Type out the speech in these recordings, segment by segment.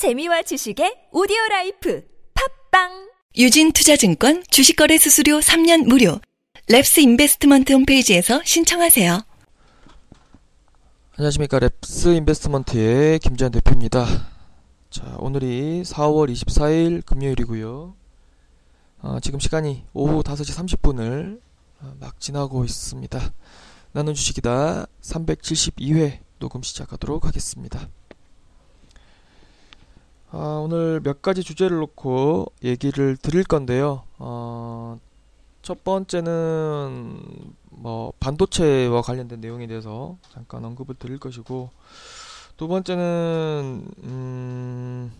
재미와 지식의 오디오 라이프 팟빵 유진 투자증권 주식거래 수수료 3년 무료. 랩스 인베스트먼트 홈페이지에서 신청하세요. 안녕하십니까 랩스 인베스트먼트의 김재현 대표입니다. 자 오늘이 4월 24일 금요일이고요. 어, 지금 시간이 오후 5시 30분을 어, 막 지나고 있습니다. 나는 주식이다 372회 녹음 시작하도록 하겠습니다. 아, 오늘 몇 가지 주제를 놓고 얘기를 드릴 건데요. 어, 첫 번째는 뭐 반도체와 관련된 내용에 대해서 잠깐 언급을 드릴 것이고 두 번째는 음,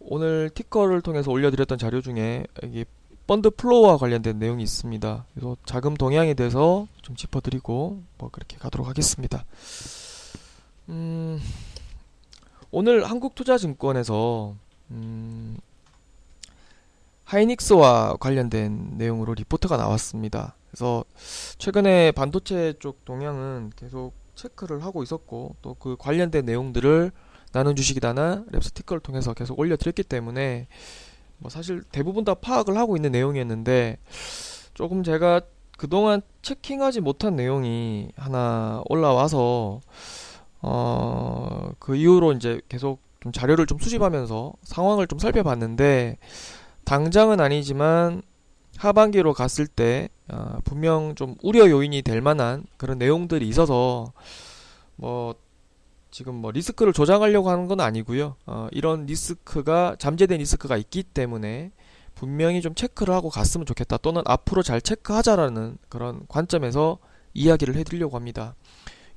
오늘 티커를 통해서 올려드렸던 자료 중에 이게 펀드 플로우와 관련된 내용이 있습니다. 그래서 자금 동향에 대해서 좀 짚어드리고 뭐 그렇게 가도록 하겠습니다. 음, 오늘 한국투자증권에서 음, 하이닉스와 관련된 내용으로 리포트가 나왔습니다. 그래서 최근에 반도체 쪽 동향은 계속 체크를 하고 있었고 또 그 관련된 내용들을 나눈 주식이다나 랩스티커를 통해서 계속 올려드렸기 때문에 뭐 사실 대부분 다 파악을 하고 있는 내용이었는데 조금 제가 그동안 체킹하지 못한 내용이 하나 올라와서 어, 그 이후로 이제 계속 좀 자료를 좀 수집하면서 상황을 좀 살펴봤는데 당장은 아니지만 하반기로 갔을 때 어, 분명 좀 우려 요인이 될 만한 그런 내용들이 있어서 뭐 지금 뭐 리스크를 조장하려고 하는 건 아니고요. 어, 이런 리스크가 잠재된 리스크가 있기 때문에 분명히 좀 체크를 하고 갔으면 좋겠다. 또는 앞으로 잘 체크하자라는 그런 관점에서 이야기를 해드리려고 합니다.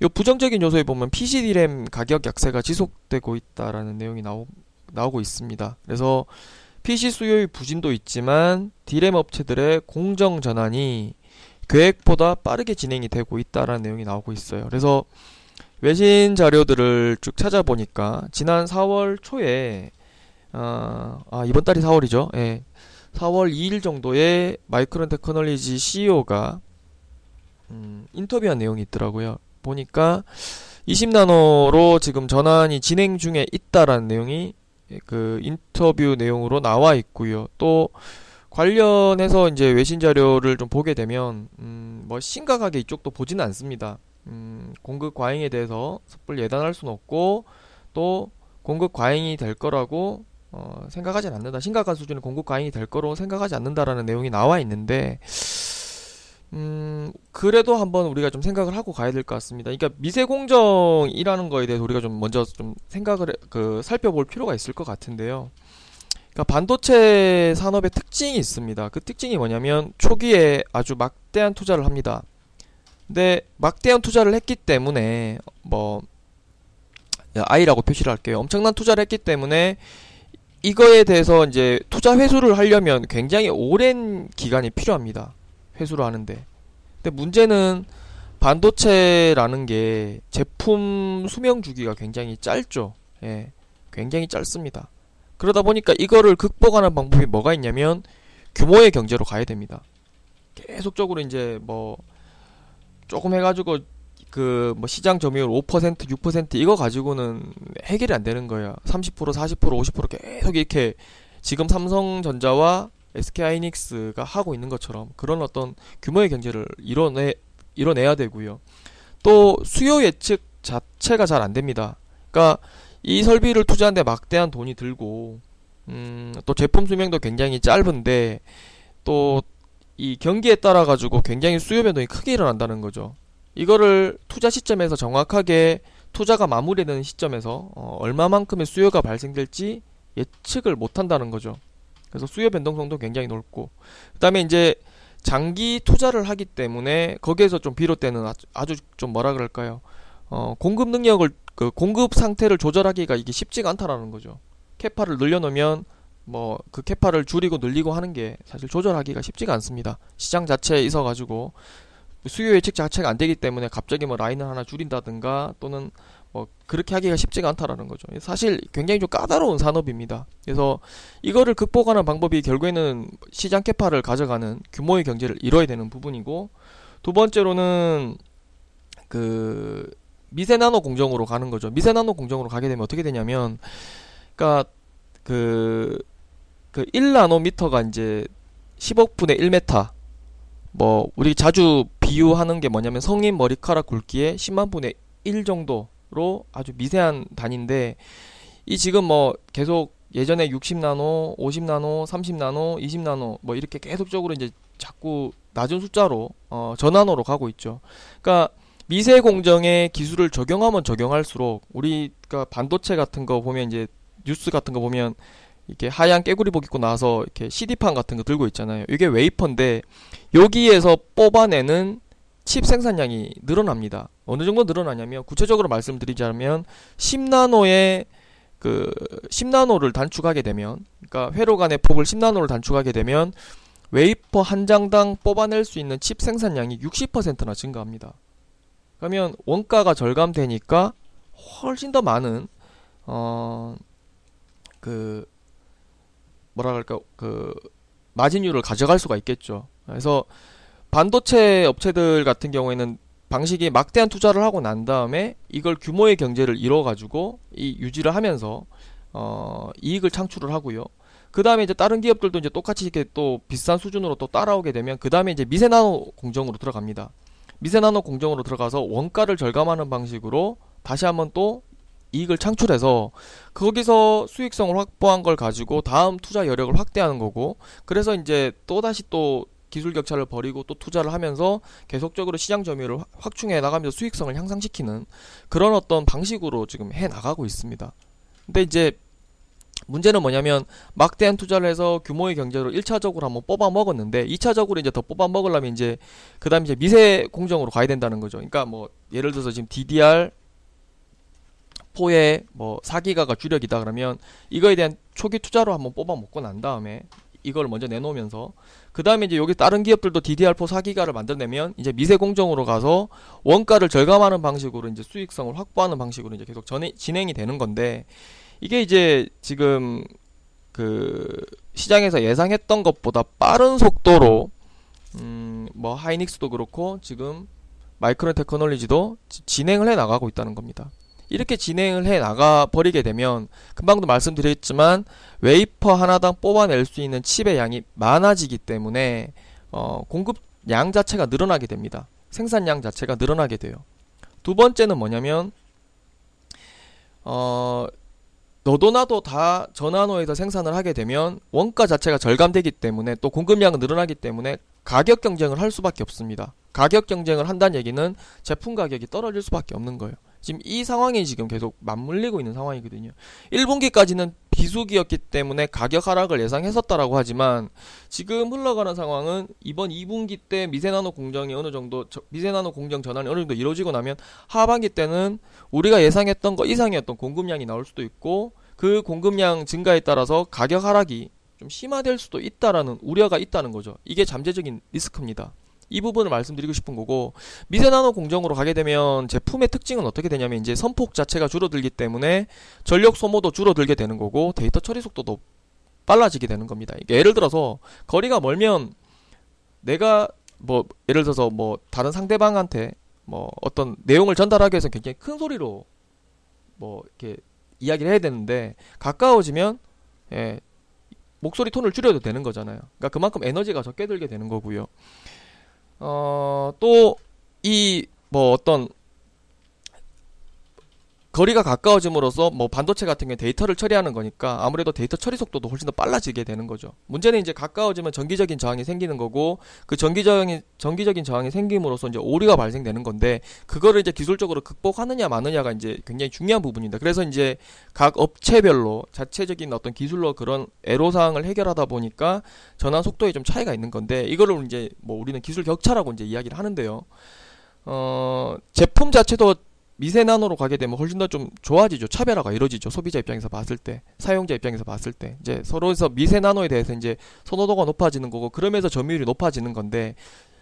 요 부정적인 요소에 보면 PC 디램 가격 약세가 지속되고 있다라는 내용이 나오, 나오고 있습니다. 그래서 PC 수요의 부진도 있지만 디램 업체들의 공정 전환이 계획보다 빠르게 진행이 되고 있다라는 내용이 나오고 있어요. 그래서 외신 자료들을 쭉 찾아보니까 지난 4월 초에 어, 아 이번 달이 4월이죠. 예. 4월 2일 정도에 마이크론 테크놀리지 CEO가 음, 인터뷰한 내용이 있더라고요. 보니까 20나노로 지금 전환이 진행 중에 있다라는 내용이 그 인터뷰 내용으로 나와 있고요. 또 관련해서 이제 외신 자료를 좀 보게 되면 음, 뭐 심각하게 이쪽도 보지는 않습니다. 음, 공급 과잉에 대해서 섣불리 예단할 수는 없고 또 공급 과잉이 될 거라고 어, 생각하지 않는다. 심각한 수준의 공급 과잉이 될 거로 생각하지 않는다라는 내용이 나와 있는데 음, 그래도 한번 우리가 좀 생각을 하고 가야 될 것 같습니다. 그러니까 미세 공정이라는 거에 대해서 우리가 좀 먼저 좀 생각을 그 살펴볼 필요가 있을 것 같은데요. 그러니까 반도체 산업의 특징이 있습니다. 그 특징이 뭐냐면 초기에 아주 막대한 투자를 합니다. 근데 막대한 투자를 했기 때문에 뭐 I라고 표시를 할게요. 엄청난 투자를 했기 때문에 이거에 대해서 이제 투자 회수를 하려면 굉장히 오랜 기간이 필요합니다. 회수를 하는데. 근데 문제는 반도체라는 게 제품 수명 주기가 굉장히 짧죠. 예. 굉장히 짧습니다. 그러다 보니까 이거를 극복하는 방법이 뭐가 있냐면 규모의 경제로 가야 됩니다. 계속적으로 이제 뭐 조금 해가지고 그 뭐 시장 점유율 5% 6% 이거 가지고는 해결이 안 되는 거예요. 30% 40% 50% 계속 이렇게 지금 삼성전자와 SK 하이닉스가 하고 있는 것처럼 그런 어떤 규모의 경제를 이뤄내 이뤄내야 되고요. 또 수요 예측 자체가 잘 안 됩니다. 그러니까 이 설비를 투자하는데 막대한 돈이 들고 음, 또 제품 수명도 굉장히 짧은데 또 이 경기에 따라 가지고 굉장히 수요 변동이 크게 일어난다는 거죠. 이거를 투자 시점에서 정확하게 투자가 마무리되는 시점에서 어, 얼마만큼의 수요가 발생될지 예측을 못 한다는 거죠. 그래서 수요 변동성도 굉장히 넓고 그다음에 이제 장기 투자를 하기 때문에 거기에서 좀 비롯되는 아주, 아주 좀 뭐라 그럴까요? 어, 공급 능력을 그 공급 상태를 조절하기가 이게 쉽지가 않다라는 거죠. 캐파를 늘려놓으면 뭐 그 캐파를 줄이고 늘리고 하는 게 사실 조절하기가 쉽지가 않습니다. 시장 자체에 있어 가지고 수요 예측 자체가 안 되기 때문에 갑자기 뭐 라인을 하나 줄인다든가 또는 뭐 그렇게 하기가 쉽지가 않다라는 거죠. 사실 굉장히 좀 까다로운 산업입니다. 그래서 이거를 극복하는 방법이 결국에는 시장 캐파를 가져가는 규모의 경제를 이뤄야 되는 부분이고 두 번째로는 그 미세 나노 공정으로 가는 거죠. 미세 나노 공정으로 가게 되면 어떻게 되냐면, 그러니까 그, 그 1나노미터가 이제 10억분의 1메타. 뭐, 우리 자주 비유하는 게 뭐냐면 성인 머리카락 굵기의 10만 분의 1 정도 로 아주 미세한 단위인데, 이 지금 뭐 계속 예전에 60나노, 50나노, 30나노, 20나노 뭐 이렇게 계속적으로 이제 자꾸 낮은 숫자로 어, 전환으로 가고 있죠. 그러니까 미세 공정의 기술을 적용하면 적용할수록 우리가 반도체 같은 거 보면 이제 뉴스 같은 거 보면 이렇게 하얀 깨구리복 입고 나와서 이렇게 CD판 같은 거 들고 있잖아요. 이게 웨이퍼인데 여기에서 뽑아내는 칩 생산량이 늘어납니다. 어느 정도 늘어나냐면 구체적으로 말씀드리자면 10나노의 그 10나노를 단축하게 되면 그러니까 회로 간의 폭을 10나노를 단축하게 되면 웨이퍼 한 장당 뽑아낼 수 있는 칩 생산량이 60%나 증가합니다. 그러면 원가가 절감되니까 훨씬 더 많은 어 그 뭐라 그럴까 그 마진율을 가져갈 수가 있겠죠. 그래서 반도체 업체들 같은 경우에는 방식이 막대한 투자를 하고 난 다음에 이걸 규모의 경제를 이뤄 가지고 이 유지를 하면서 어 이익을 창출을 하고요. 그 다음에 이제 다른 기업들도 이제 똑같이 이렇게 또 비슷한 수준으로 또 따라오게 되면 그 다음에 이제 미세 나노 공정으로 들어갑니다. 미세 나노 공정으로 들어가서 원가를 절감하는 방식으로 다시 한번 또 이익을 창출해서 거기서 수익성을 확보한 걸 가지고 다음 투자 여력을 확대하는 거고 그래서 이제 또 다시 또 기술 격차를 벌이고 또 투자를 하면서 계속적으로 시장 점유율을 확충해 나가면서 수익성을 향상시키는 그런 어떤 방식으로 지금 해 나가고 있습니다. 근데 이제 문제는 뭐냐면 막대한 투자를 해서 규모의 경제로 1차적으로 한번 뽑아 먹었는데 2차적으로 이제 더 뽑아 먹으려면 이제 그다음에 이제 미세 공정으로 가야 된다는 거죠. 그러니까 뭐 예를 들어서 지금 DDR 4의 뭐 4기가가 주력이다 그러면 이거에 대한 초기 투자로 한번 뽑아 먹고 난 다음에 이걸 먼저 내놓으면서 그 다음에 이제 여기 다른 기업들도 DDR4 4기가를 만들어내면 이제 미세 공정으로 가서 원가를 절감하는 방식으로 이제 수익성을 확보하는 방식으로 이제 계속 전해, 진행이 되는 건데 이게 이제 지금 그 시장에서 예상했던 것보다 빠른 속도로 음뭐 하이닉스도 그렇고 지금 마이크론 테크놀로지도 진행을 해 나가고 있다는 겁니다. 이렇게 진행을 해 나가 버리게 되면 금방도 말씀드렸지만 웨이퍼 하나당 뽑아낼 수 있는 칩의 양이 많아지기 때문에 어 공급 양 자체가 늘어나게 됩니다. 생산량 자체가 늘어나게 돼요. 두 번째는 뭐냐면 어 너도 나도 다 전환호에서 생산을 하게 되면 원가 자체가 절감되기 때문에 또 공급량은 늘어나기 때문에 가격 경쟁을 할 수밖에 없습니다. 가격 경쟁을 한다는 얘기는 제품 가격이 떨어질 수밖에 없는 거예요. 지금 이 상황이 지금 계속 맞물리고 있는 상황이거든요. 1분기까지는 비수기였기 때문에 가격 하락을 예상했었다라고 하지만 지금 흘러가는 상황은 이번 2분기 때 미세나노 공정이 어느 정도 미세나노 공정 전환이 어느 정도 이루어지고 나면 하반기 때는 우리가 예상했던 거 이상이었던 공급량이 나올 수도 있고 그 공급량 증가에 따라서 가격 하락이 좀 심화될 수도 있다라는 우려가 있다는 거죠. 이게 잠재적인 리스크입니다. 이 부분을 말씀드리고 싶은 거고 미세 나노 공정으로 가게 되면 제품의 특징은 어떻게 되냐면 이제 선폭 자체가 줄어들기 때문에 전력 소모도 줄어들게 되는 거고 데이터 처리 속도도 빨라지게 되는 겁니다. 예를 들어서 거리가 멀면 내가 뭐 예를 들어서 뭐 다른 상대방한테 뭐 어떤 내용을 전달하기 위해서 굉장히 큰 소리로 뭐 이렇게 이야기를 해야 되는데 가까워지면 예, 목소리 톤을 줄여도 되는 거잖아요. 그러니까 그만큼 에너지가 적게 들게 되는 거고요. 어, 또, 이, 뭐 어떤, 거리가 가까워짐으로써 뭐 반도체 같은 경우에 데이터를 처리하는 거니까 아무래도 데이터 처리 속도도 훨씬 더 빨라지게 되는 거죠. 문제는 이제 가까워지면 전기적인 저항이 생기는 거고 그 전기적인 전기적인 저항이 생김으로써 이제 오류가 발생되는 건데 그거를 이제 기술적으로 극복하느냐 마느냐가 이제 굉장히 중요한 부분입니다. 그래서 이제 각 업체별로 자체적인 어떤 기술로 그런 애로 사항을 해결하다 보니까 전환 속도에 좀 차이가 있는 건데 이거를 이제 뭐 우리는 기술 격차라고 이제 이야기를 하는데요. 어, 제품 자체도 미세 나노로 가게 되면 훨씬 더 좀 좋아지죠. 차별화가 이루어지죠. 소비자 입장에서 봤을 때, 사용자 입장에서 봤을 때, 이제 서로에서 미세 나노에 대해서 이제 선호도가 높아지는 거고, 그러면서 점유율이 높아지는 건데,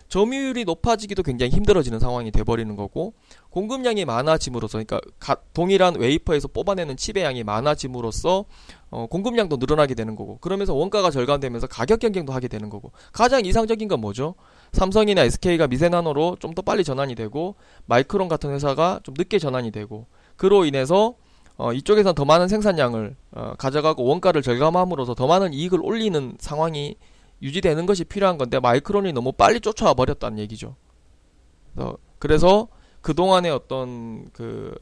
점유율이 높아지기도 굉장히 힘들어지는 상황이 돼버리는 거고, 공급량이 많아짐으로써, 그러니까 가, 동일한 웨이퍼에서 뽑아내는 칩의 양이 많아짐으로써 어, 공급량도 늘어나게 되는 거고, 그러면서 원가가 절감되면서 가격 경쟁도 하게 되는 거고, 가장 이상적인 건 뭐죠? 삼성이나 SK가 미세 나노로 좀 더 빨리 전환이 되고 마이크론 같은 회사가 좀 늦게 전환이 되고 그로 인해서 어, 이쪽에서 더 많은 생산량을 어, 가져가고 원가를 절감함으로써 더 많은 이익을 올리는 상황이 유지되는 것이 필요한 건데 마이크론이 너무 빨리 쫓아와 버렸다는 얘기죠. 어, 그래서 그 동안의 어떤 그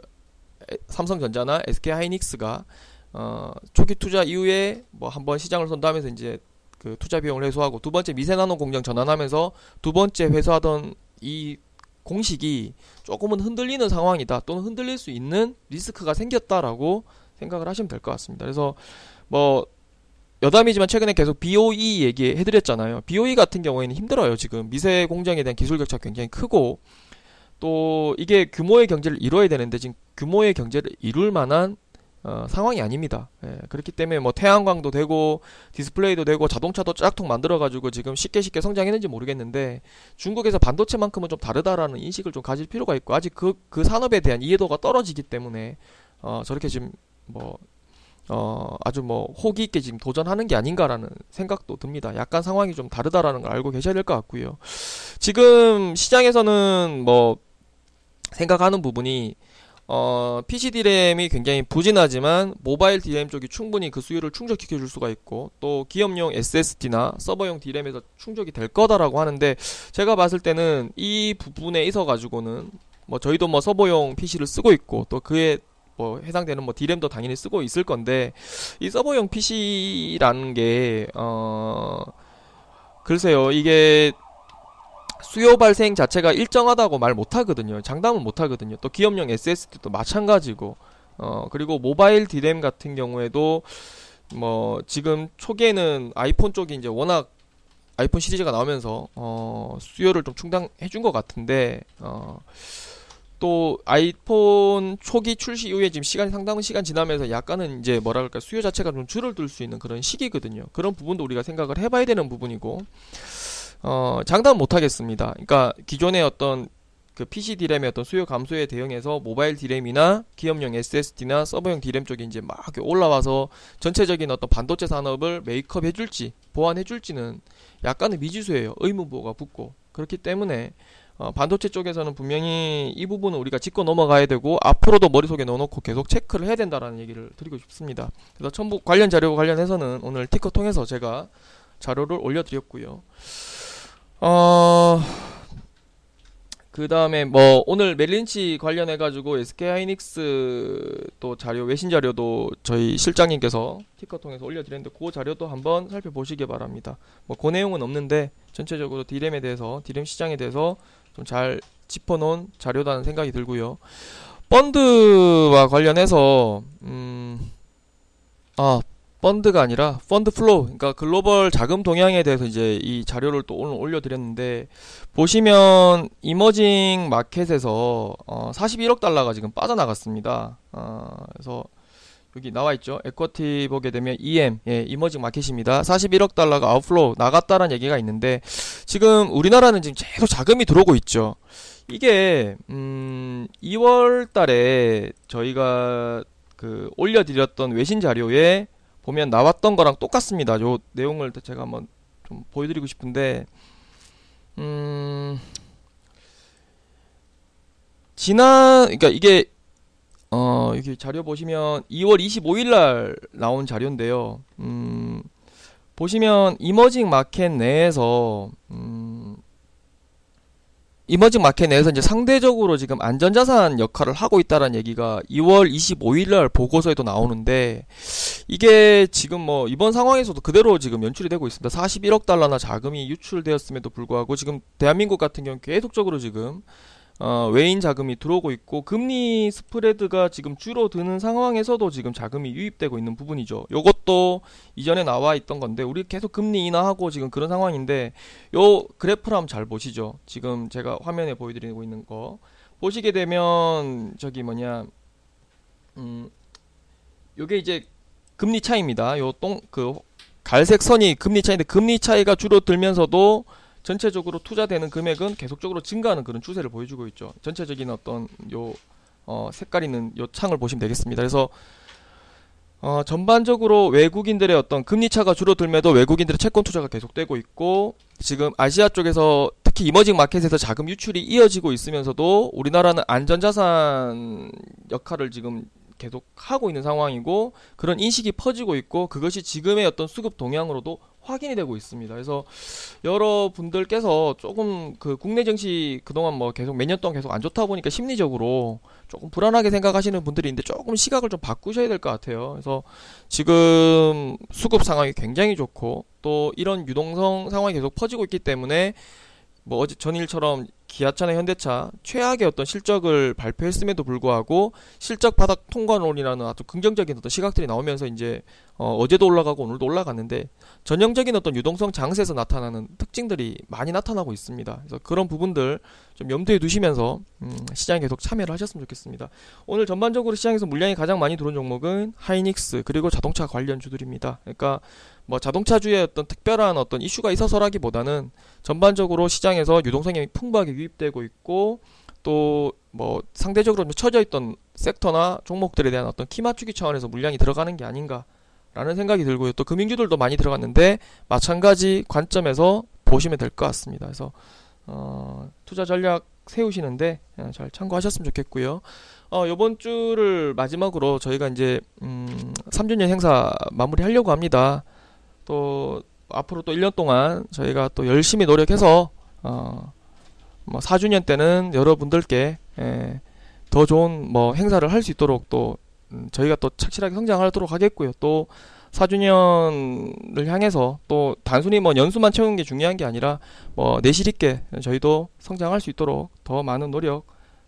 삼성전자나 SK 하이닉스가 어, 초기 투자 이후에 뭐 한번 시장을 선도하면서 이제 그 투자 비용을 회수하고 두 번째 미세나노 공정 전환하면서 두 번째 회수하던 이 공식이 조금은 흔들리는 상황이다 또는 흔들릴 수 있는 리스크가 생겼다라고 생각을 하시면 될 것 같습니다. 그래서 뭐 여담이지만 최근에 계속 BOE 얘기해드렸잖아요. BOE 같은 경우에는 힘들어요. 지금 미세 공정에 대한 기술 격차 굉장히 크고 또 이게 규모의 경제를 이루어야 되는데 지금 규모의 경제를 이룰 만한 어, 상황이 아닙니다. 예, 그렇기 때문에 뭐 태양광도 되고 디스플레이도 되고 자동차도 짝퉁 만들어가지고 지금 쉽게 쉽게 성장했는지 모르겠는데 중국에서 반도체만큼은 좀 다르다라는 인식을 좀 가질 필요가 있고 아직 그, 그 산업에 대한 이해도가 떨어지기 때문에 어, 저렇게 지금 뭐 어, 아주 뭐 호기 있게 지금 도전하는 게 아닌가라는 생각도 듭니다. 약간 상황이 좀 다르다라는 걸 알고 계셔야 될 것 같고요. 지금 시장에서는 뭐 생각하는 부분이 어, PC D램이 굉장히 부진하지만 모바일 D램 쪽이 충분히 그 수요를 충족시켜 줄 수가 있고 또 기업용 SSD나 서버용 D램에서 충족이 될 거다라고 하는데 제가 봤을 때는 이 부분에 있어 가지고는 뭐 저희도 뭐 서버용 PC를 쓰고 있고 또 그에 뭐 해당되는 뭐 D램도 당연히 쓰고 있을 건데 이 서버용 PC라는 게 어 글쎄요 이게 수요 발생 자체가 일정하다고 말 못하거든요. 장담은 못하거든요. 또 기업용 SSD도 마찬가지고, 어, 그리고 모바일 디램 같은 경우에도, 뭐, 지금 초기에는 아이폰 쪽이 이제 워낙 아이폰 시리즈가 나오면서, 어, 수요를 좀 충당해 준 것 같은데, 어, 또 아이폰 초기 출시 이후에 지금 시간이 상당한 시간 지나면서 약간은 이제 그럴까 수요 자체가 좀 줄어들 수 있는 그런 시기거든요. 그런 부분도 우리가 생각을 해봐야 되는 부분이고 어, 장담 못 하겠습니다. 그러니까 기존의 어떤 그 PC 디램의 어떤 수요 감소에 대응해서 모바일 디램이나 기업용 SSD나 서버용 디램 쪽이 이제 막 올라와서 전체적인 어떤 반도체 산업을 메이크업 해줄지 보완해줄지는 약간의 미지수예요. 의무부호가 붙고 그렇기 때문에 어, 반도체 쪽에서는 분명히 이 부분은 우리가 짚고 넘어가야 되고 앞으로도 머릿속에 넣어놓고 계속 체크를 해야 된다라는 얘기를 드리고 싶습니다. 그래서 첨부 관련 자료 관련해서는 오늘 티커 통해서 제가 자료를 올려드렸고요. 어, 그 다음에 뭐 오늘 멜린치 관련해 가지고 SK 하이닉스 또 자료 외신 자료도 저희 실장님께서 티커 통해서 올려드렸는데 그 자료도 한번 살펴보시기 바랍니다. 뭐 그 내용은 없는데 전체적으로 디램에 대해서 디램 시장에 대해서 좀 잘 짚어놓은 자료다는 생각이 들고요. 펀드와 관련해서 음 아 펀드가 아니라 fund flow, 그러니까 글로벌 자금 동향에 대해서 이제 이 자료를 또 오늘 올려드렸는데 보시면 emerging market에서 어 41억 달러가 지금 빠져나갔습니다. 어 그래서 여기 나와 있죠. equity 보게 되면 EM, 예, emerging market입니다. 41억 달러가 outflow 나갔다라는 얘기가 있는데 지금 우리나라는 지금 계속 자금이 들어오고 있죠. 이게 음 2월 달에 저희가 그 올려드렸던 외신 자료에 보면 나왔던 거랑 똑같습니다. 요 내용을 제가 한번 좀 보여드리고 싶은데, 음, 지난, 그러니까 이게, 어, 여기 자료 보시면 2월 25일 날 나온 자료인데요. 음, 보시면 이머징 마켓 내에서, 음, 이머징 마켓 내에서 이제 상대적으로 지금 안전자산 역할을 하고 있다는 얘기가 2월 25일 날 보고서에도 나오는데 이게 지금 뭐 이번 상황에서도 그대로 지금 연출이 되고 있습니다. 41억 달러나 자금이 유출되었음에도 불구하고 지금 대한민국 같은 경우 계속적으로 지금 어, 외인 자금이 들어오고 있고 금리 스프레드가 지금 줄어드는 상황에서도 지금 자금이 유입되고 있는 부분이죠. 요것도 이전에 나와 있던 건데 우리 계속 금리 인하하고 지금 그런 상황인데 요 그래프를 한번 잘 보시죠. 지금 제가 화면에 보여드리고 있는 거 보시게 되면 저기 뭐냐 음 요게 이제 금리 차이입니다. 요 똥 그 갈색 선이 금리 차이인데 금리 차이가 줄어들면서도 전체적으로 투자되는 금액은 계속적으로 증가하는 그런 추세를 보여주고 있죠. 전체적인 어떤 요 어, 색깔 있는 요 창을 보시면 되겠습니다. 그래서 어, 전반적으로 외국인들의 어떤 금리 차가 줄어들면도 외국인들의 채권 투자가 계속되고 있고 지금 아시아 쪽에서 특히 이머징 마켓에서 자금 유출이 이어지고 있으면서도 우리나라는 안전자산 역할을 지금 계속 하고 있는 상황이고 그런 인식이 퍼지고 있고 그것이 지금의 어떤 수급 동향으로도 확인이 되고 있습니다. 그래서 여러분들께서 조금 그 국내 증시 그동안 뭐 계속 몇 년 동안 계속 안 좋다 보니까 심리적으로 조금 불안하게 생각하시는 분들이 있는데 조금 시각을 좀 바꾸셔야 될 것 같아요. 그래서 지금 수급 상황이 굉장히 좋고 또 이런 유동성 상황이 계속 퍼지고 있기 때문에 뭐 어제 전일처럼 기아차나 현대차 최악의 어떤 실적을 발표했음에도 불구하고 실적 바닥 통과론이라는 아주 긍정적인 어떤 시각들이 나오면서 이제 어, 어제도 올라가고 오늘도 올라갔는데 전형적인 어떤 유동성 장세에서 나타나는 특징들이 많이 나타나고 있습니다. 그래서 그런 부분들 좀 염두에 두시면서 음, 시장에 계속 참여를 하셨으면 좋겠습니다. 오늘 전반적으로 시장에서 물량이 가장 많이 들어온 종목은 하이닉스 그리고 자동차 관련 주들입니다. 그러니까 뭐 자동차주의 어떤 특별한 어떤 이슈가 있어서라기보다는 전반적으로 시장에서 유동성이 풍부하게 유입되고 있고 또뭐 상대적으로 처져 있던 섹터나 종목들에 대한 어떤 키 맞추기 차원에서 물량이 들어가는 게 아닌가 라는 생각이 들고요. 또 금융주들도 많이 들어갔는데 마찬가지 관점에서 보시면 될 것 같습니다. 그래서 어, 투자 전략 세우시는데 예, 잘 참고하셨으면 좋겠고요. 어, 요번 주를 마지막으로 저희가 이제 음, 3주년 행사 마무리하려고 합니다. 또 앞으로 또 1년 동안 저희가 또 열심히 노력해서 어, 뭐 4주년 때는 여러분들께 예, 더 좋은 뭐 행사를 할 수 있도록 또 음, 저희가 또 착실하게 성장하도록 하겠고요. 또 4주년을 향해서 또 단순히 뭐 연수만 채우는 게 중요한 게 아니라 뭐 내실 있게 저희도 성장할 수 있도록 더 많은 노력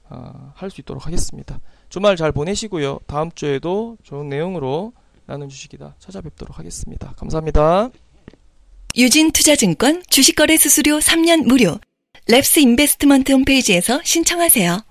어, 할 수 있도록 하겠습니다. 주말 잘 보내시고요. 다음 주에도 좋은 내용으로 나눈 주식이다 찾아뵙도록 하겠습니다. 감사합니다. 유진 투자증권 주식거래 수수료 3년 무료. 랩스 인베스트먼트 홈페이지에서 신청하세요.